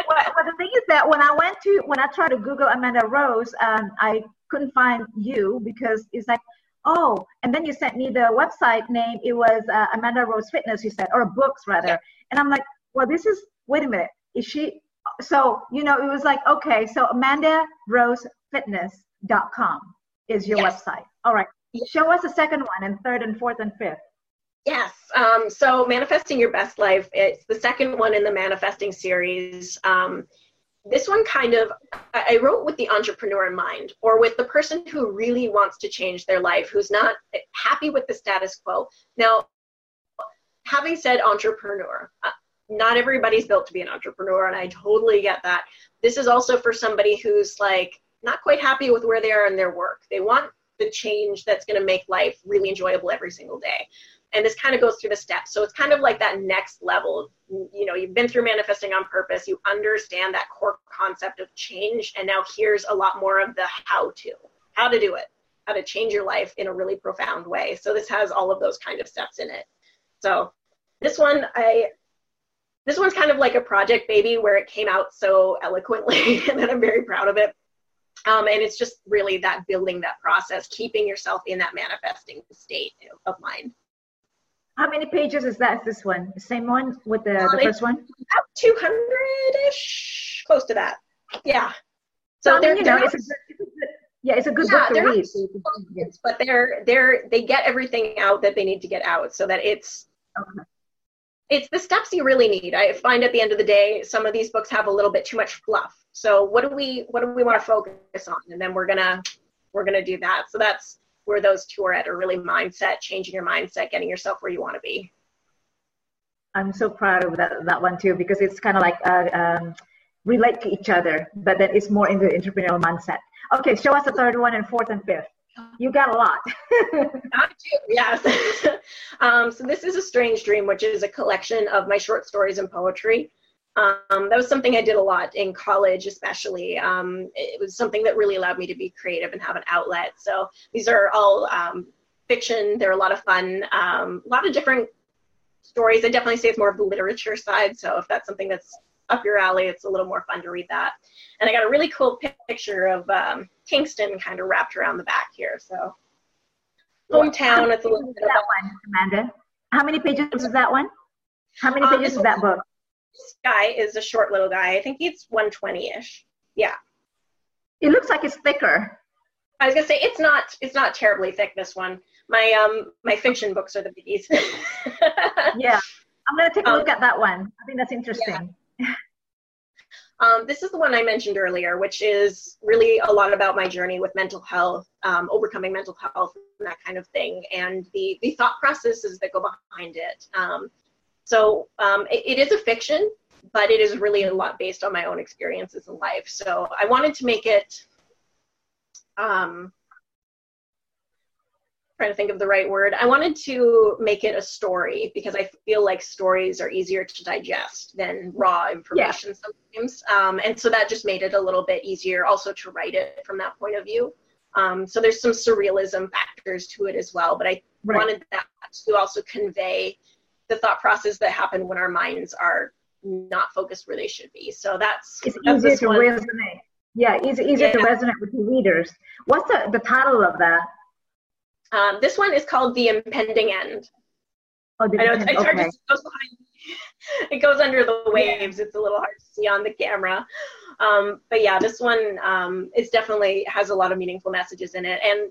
well, the thing is that when I went to, when I tried to Google Amanda Rose, um, I couldn't find you because it's like, oh, and then you sent me the website name. It was uh, Amanda Rose Fitness, you said, or books rather. Yeah. And I'm like, well, this is, wait a minute, is she, so, you know, it was like, okay, so Amanda Rose Fitness.com is your yes. website. All right. Show us the second one and third and fourth and fifth. Yes. Um, so manifesting your best life. It's the second one in the manifesting series. Um, this one kind of I wrote with the entrepreneur in mind, or with the person who really wants to change their life, who's not happy with the status quo. Now, having said entrepreneur, uh, not everybody's built to be an entrepreneur, and I totally get that. This is also for somebody who's like not quite happy with where they are in their work. They want the change that's going to make life really enjoyable every single day. And this kind of goes through the steps. So it's kind of like that next level. You know, you've been through manifesting on purpose, you understand that core concept of change, and now here's a lot more of the how to, how to do it, how to change your life in a really profound way. So this has all of those kind of steps in it. So this one, I this one's kind of like a project baby where it came out so eloquently *laughs* and that I'm very proud of it. Um, and it's just really that building that process, keeping yourself in that manifesting state of mind. How many pages is that? This one, the same one with the, the first one? About two hundred ish, close to that. Yeah. So, so they're, you know, it's a, it's a good, yeah, it's a good yeah, book to read. Not, but they're they're they get everything out that they need to get out, so that it's okay. It's the steps you really need. I find at the end of the day, some of these books have a little bit too much fluff. So what do we what do we want to focus on? And then we're gonna we're gonna do that. So that's where those two are at, are really mindset, changing your mindset, getting yourself where you want to be. I'm so proud of that that one too because it's kind of like uh, um, relate to each other, but then it's more into entrepreneurial mindset. Okay, show us the third one and fourth and fifth. You got a lot. *laughs* Not two, yes. *laughs* um, so this is a strange dream, which is a collection of my short stories and poetry. Um, that was something I did a lot in college, especially. Um, it was something that really allowed me to be creative and have an outlet. So these are all um, fiction. They're a lot of fun. Um, a lot of different stories. I definitely say it's more of the literature side. So if that's something that's up your alley, it's a little more fun to read that. And I got a really cool picture of um, Kingston kind of wrapped around the back here. So hometown. It's a little bit that one, Amanda. How many pages is that one? How many pages um, is that book? This guy is a short little guy. I think he's 120-ish. Yeah. It looks like it's thicker. I was gonna say it's not it's not terribly thick this one. My um my fiction books are the biggies. *laughs* yeah. I'm gonna take a look um, at that one. I think that's interesting. Yeah. *laughs* Um, this is the one I mentioned earlier, which is really a lot about my journey with mental health, um, overcoming mental health, and that kind of thing, and the, the thought processes that go behind it. Um, so um, it, it is a fiction, but it is really a lot based on my own experiences in life. So I wanted to make it um, trying to think of the right word. I wanted to make it a story because I feel like stories are easier to digest than raw information yeah. sometimes. Um, and so that just made it a little bit easier also to write it from that point of view. Um, so there's some surrealism factors to it as well, but I right. wanted that to also convey the thought process that happen when our minds are not focused where they should be. So that's it's that's easier to one. resonate. Yeah, easy, easier yeah. to resonate with the readers. What's the, the title of that? Um, this one is called The Impending End. Oh, the I know it's, it's hard to see. *laughs* It goes under the waves. It's a little hard to see on the camera. Um, but yeah, this one um, is definitely has a lot of meaningful messages in it. And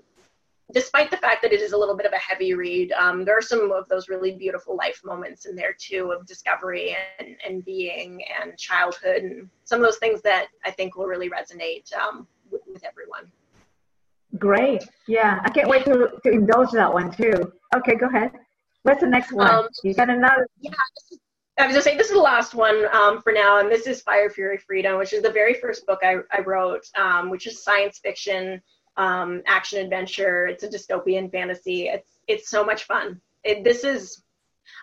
despite the fact that it is a little bit of a heavy read, um, there are some of those really beautiful life moments in there too of discovery and, and being and childhood and some of those things that I think will really resonate um, with, with, everyone. Great. Yeah, I can't wait to, to indulge that one too. Okay, go ahead. What's the next one? Um, you got another? Yeah, I was gonna say this is the last one um, for now, and this is Fire, Fury, Freedom, which is the very first book I, I wrote, um, which is science fiction um, action adventure. It's a dystopian fantasy. It's it's so much fun. It, this is,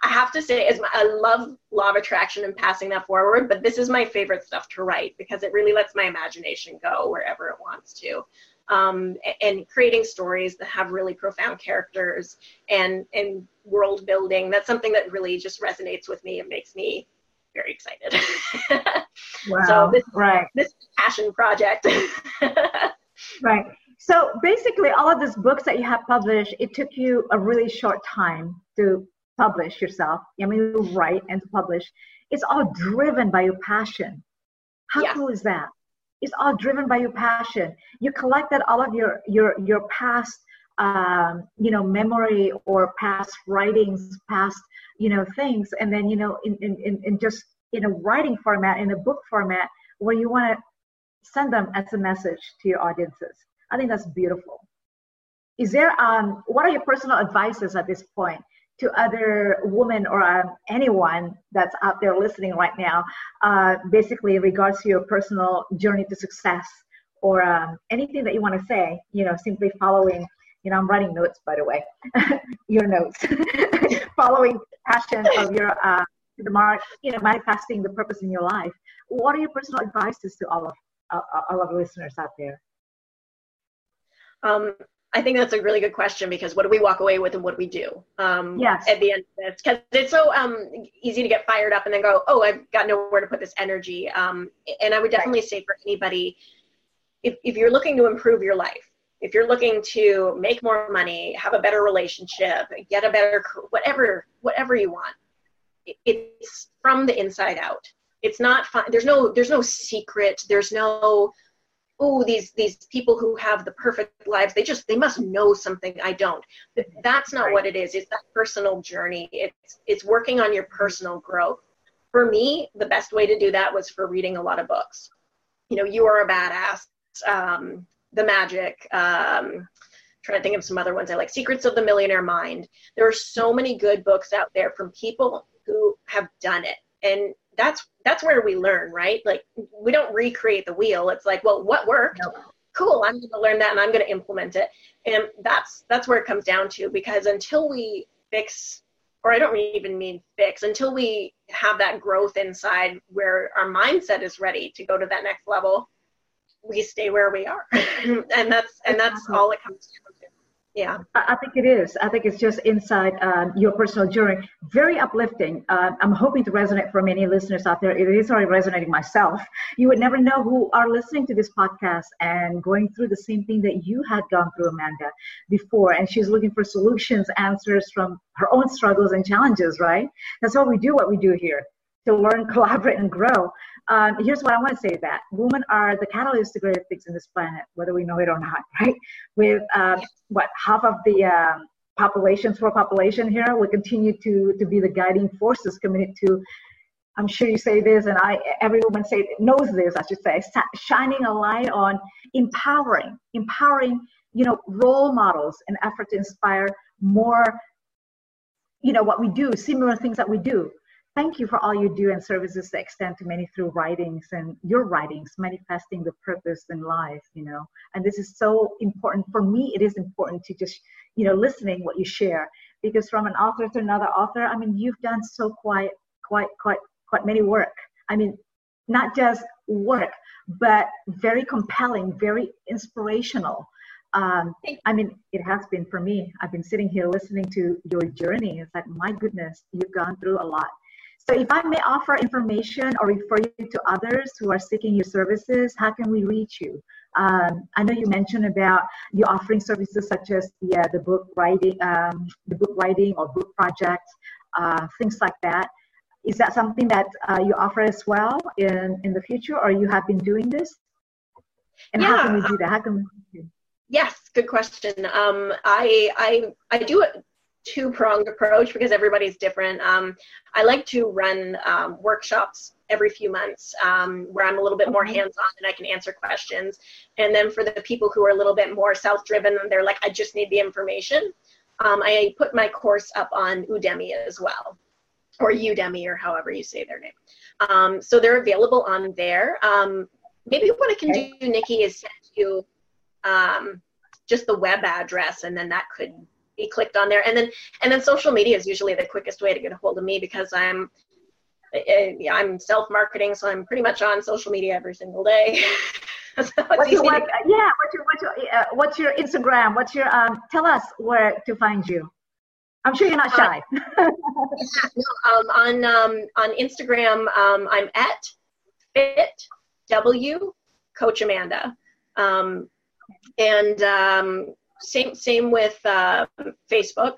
I have to say, as my, I love law of attraction and passing that forward, but this is my favorite stuff to write because it really lets my imagination go wherever it wants to. Um, and creating stories that have really profound characters and and world building. That's something that really just resonates with me and makes me very excited. *laughs* wow! So this right. this passion project. *laughs* right. So basically, all of these books that you have published, it took you a really short time to publish yourself. I mean, you write and to publish. It's all driven by your passion. How cool is that? It's all driven by your passion. You collected all of your your your past, um, you know, memory or past writings, past you know things, and then you know, in in in just in a writing format, in a book format, where you want to send them as a message to your audiences. I think that's beautiful. Is there um, what are your personal advices at this point to other women or um, anyone that's out there listening right now, uh, basically in regards to your personal journey to success or um, anything that you want to say? You know, simply following. You know, I'm writing notes by the way. *laughs* your notes, *laughs* following passion of your uh, the mark. You know, manifesting the purpose in your life. What are your personal advices to all of uh, all of the listeners out there? Um, I think that's a really good question because what do we walk away with and what do we do um, yes. at the end of this? Because it's so um, easy to get fired up and then go, oh, I've got nowhere to put this energy. Um, and I would definitely right. say for anybody, if, if you're looking to improve your life, if you're looking to make more money, have a better relationship, get a better, whatever, whatever you want, it's from the inside out. It's not fun. There's no, there's no secret. There's no, oh these these people who have the perfect lives they just they must know something i don't. But that's not what it is. It's that personal journey. It's it's working on your personal growth. For me the best way to do that was for reading a lot of books. You know you are a badass um, the magic um, trying to think of some other ones i like secrets of the millionaire mind. There are so many good books out there from people who have done it. And that's that's where we learn, right? Like we don't recreate the wheel. It's like, well, what worked? Nope. Cool, I'm going to learn that and I'm going to implement it. And that's that's where it comes down to because until we fix or I don't even mean fix until we have that growth inside where our mindset is ready to go to that next level, we stay where we are. *laughs* and that's and that's all it comes down to yeah. I think it is. I think it's just inside um, your personal journey. Very uplifting. Uh, i'm hoping to resonate for many listeners out there. It is already resonating myself. You would never know who are listening to this podcast and going through the same thing that you had gone through amanda before. And she's looking for solutions answers from her own struggles and challenges right? That's why we do what we do here to learn *laughs* collaborate and grow um, here's what I want to say that women are the catalyst to greater things in this planet, whether we know it or not, *laughs* right? With um, what half of the um, population, for population here, we continue to to be the guiding forces committed to. I'm sure you say this, and I every woman say knows this. I should say, shining a light on empowering, empowering, you know, role models, and effort to inspire more. You know what we do, similar things that we do thank you for all you do and services that extend to many through writings and your writings manifesting the purpose in life you know and this is so important for me it is important to just you know listening what you share because from an author to another author i mean you've done so quite quite quite quite many work i mean not just work but very compelling very inspirational um, I mean, it has been for me. I've been sitting here listening to your journey. It's like, my goodness, you've gone through a lot. So if I may offer information or refer you to others who are seeking your services, how can we reach you? Um, I know you mentioned about you offering services such as the, uh, the book writing, um, the book writing or book projects, uh, things like that. Is that something that uh, you offer as well in, in the future, or you have been doing this? And yeah. how can we do that? How can we? Yes, good question. Um, I I I do it two pronged approach because everybody's different. Um, I like to run um, workshops every few months um, where I'm a little bit more hands on and I can answer questions. And then for the people who are a little bit more self driven and they're like, I just need the information, um, I put my course up on Udemy as well, or Udemy, or however you say their name. Um, so they're available on there. Um, maybe what I can do, Nikki, is send you just the web address and then that could be clicked on there and then and then social media is usually the quickest way to get a hold of me because i'm yeah, I'm self marketing, so I'm pretty much on social media every single day. *laughs* so what's your, what, yeah, what's your what's your, uh, what's your Instagram? What's your um? Tell us where to find you. I'm sure you're not shy. Uh, yeah, no, um, on um, on Instagram, um, I'm at fit w coach Amanda, um, and um, same same with uh, Facebook,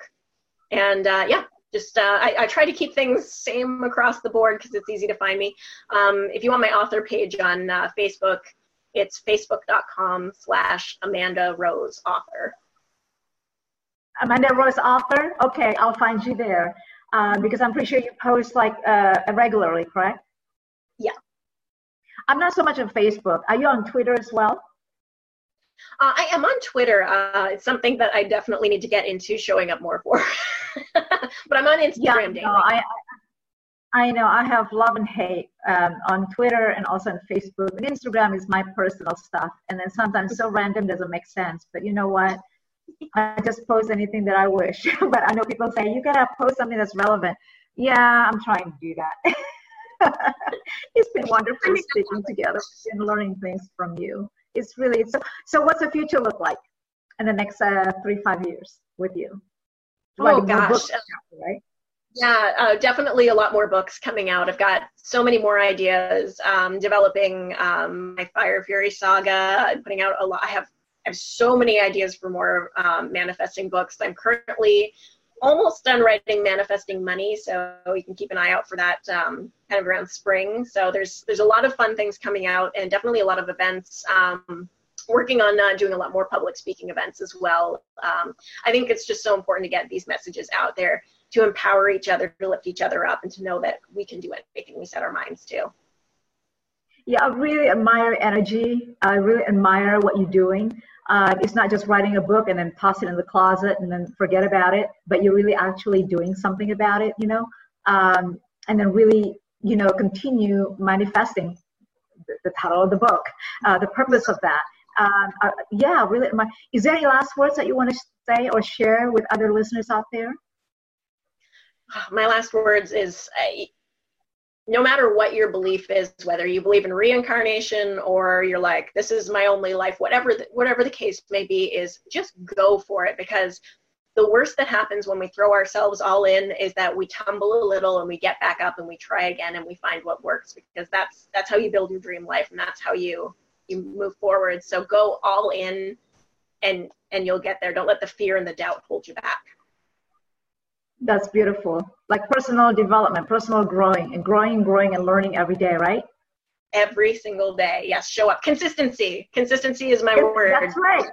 and uh, yeah, just uh, I, I, try to keep things *laughs* same across the board because it's easy to find me. Um, if you want my author page on uh, Facebook, it's facebook.com slash Amanda Rose author. Amanda Rose author. Okay, I'll find you there uh, because I'm pretty sure you post like uh, regularly, correct? Yeah. I'm not so much on Facebook. Are you on Twitter as well? Uh, I am on Twitter. Uh, it's something that I definitely need to get into showing up more for. *laughs* but I'm on Instagram yeah, no, I, I know I have love and hate um, on Twitter and also on Facebook. And Instagram is my personal stuff. And then sometimes so *laughs* random doesn't make sense. But you know what? I just post anything that I wish. *laughs* but I know people say, you gotta post something that's relevant. Yeah, I'm trying to do that. it's been wonderful speaking together and learning things from you it's really so. So, what's the future look like in the next uh, three five years with you? Oh gosh, right? Yeah, uh, definitely a lot more books coming out. I've got so many more ideas. Um, developing um, my Fire Fury saga. I'm putting out a lot. I have I have so many ideas for more um, manifesting books. I'm currently almost done writing manifesting money so you can keep an eye out for that um, kind of around spring. So there's there's a lot of fun things coming out and definitely a lot of events. Um, working on uh, doing a lot more public speaking events as well. Um, i think it's just so important to get these messages out there to empower each other to lift each other up and to know that we can do anything we set our minds to. Yeah i really admire energy. I really admire what you're doing uh, it's not just writing a book and then toss it in the closet and then forget about it, but you're really actually doing something about it, you know, um, and then really, you know, continue manifesting the, the title of the book, uh, the purpose of that. Um, uh, yeah, really. My, is there any last words that you want to say or share with other listeners out there? My last words is no matter what your belief is whether you believe in reincarnation or you're like this is my only life whatever the, whatever the case may be is just go for it. Because the worst that happens when we throw ourselves all in is that we tumble a little and we get back up and we try again and we find what works because that's that's how you build your dream life and that's how you you move forward. So go all in and and you'll get there. Don't let the fear and the doubt hold you back that's beautiful. Like personal development, personal growing, and growing, growing, and learning every day, right? Every single day. Yes, show up. Consistency. Consistency is my word. That's right.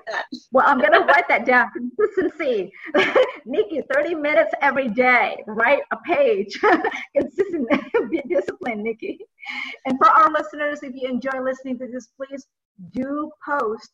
Well, I'm going *laughs* to write that down. Consistency. *laughs* Nikki, 30 minutes every day. Write a page. *laughs* Consistent. Be disciplined, Nikki. And for our listeners, if you enjoy listening to this, please do post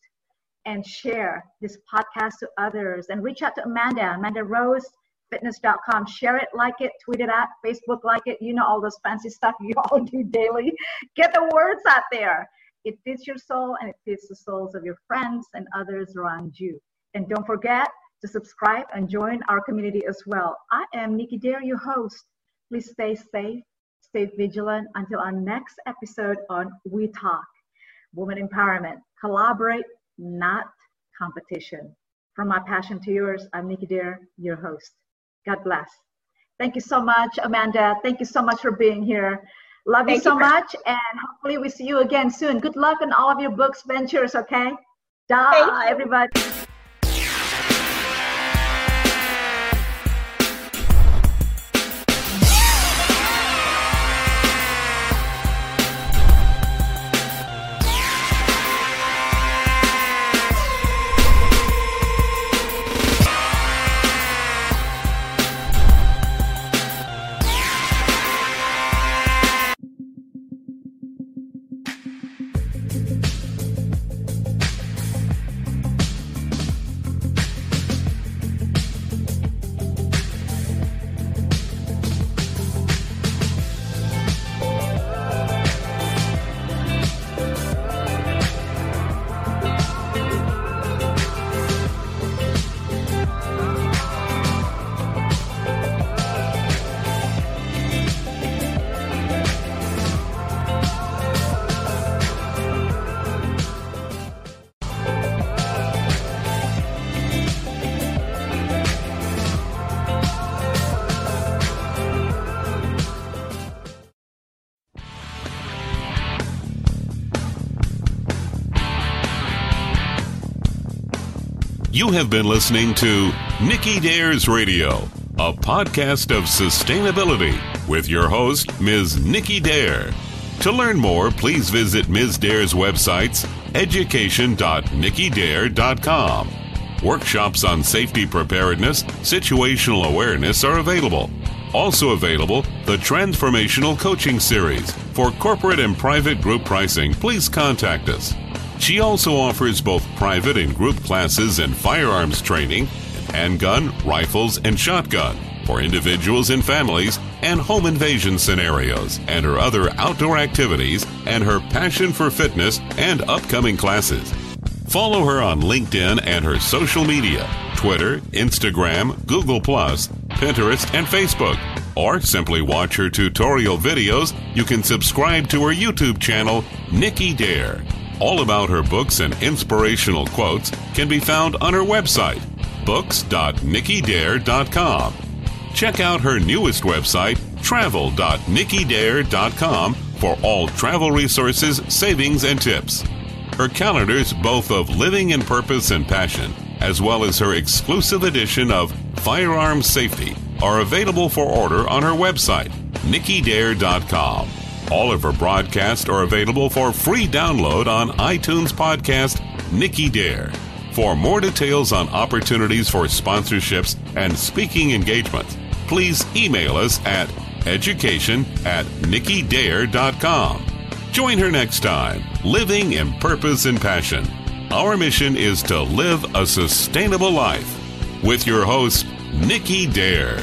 and share this podcast to others and reach out to Amanda, Amanda Rose fitness.com. Share it, like it, tweet it out, Facebook like it. You know all those fancy stuff *laughs* you all do daily. Get the words out there. It fits your soul and it fits the souls of your friends and others around you. And don't forget to subscribe and join our community as well. I am Nikki Dare, your host. Please stay safe, stay vigilant until our next episode on We Talk Woman Empowerment. Collaborate, not competition. From my passion to yours, I'm Nikki Dare, your host. God bless. Thank you so much, Amanda. Thank you so much for being here. Love Thank you so you much, and hopefully we see you again soon. Good luck in all of your books ventures, okay? Da, everybody. You have been listening to Nikki Dares Radio, a podcast of sustainability with your host, Ms. Nikki Dare. To learn more, please visit Ms. Dare's websites, education.nikkidare.com. Workshops on safety preparedness, situational awareness are available. Also available, the Transformational Coaching Series. For corporate and private group pricing, please contact us. She also offers both private and group classes in firearms training, handgun, rifles, and shotgun for individuals and families and home invasion scenarios and her other outdoor activities and her passion for fitness and upcoming classes. Follow her on LinkedIn and her social media Twitter, Instagram, Google, Pinterest, and Facebook. Or simply watch her tutorial videos. You can subscribe to her YouTube channel, Nikki Dare. All about her books and inspirational quotes can be found on her website, books.nikkidare.com. Check out her newest website, travel.nikkidare.com, for all travel resources, savings, and tips. Her calendars, both of living in purpose and passion, as well as her exclusive edition of Firearm Safety, are available for order on her website, nikkidare.com. All of her broadcasts are available for free download on iTunes podcast Nikki Dare. For more details on opportunities for sponsorships and speaking engagements, please email us at education at nikkidare.com. Join her next time, Living in Purpose and Passion. Our mission is to live a sustainable life with your host, Nikki Dare.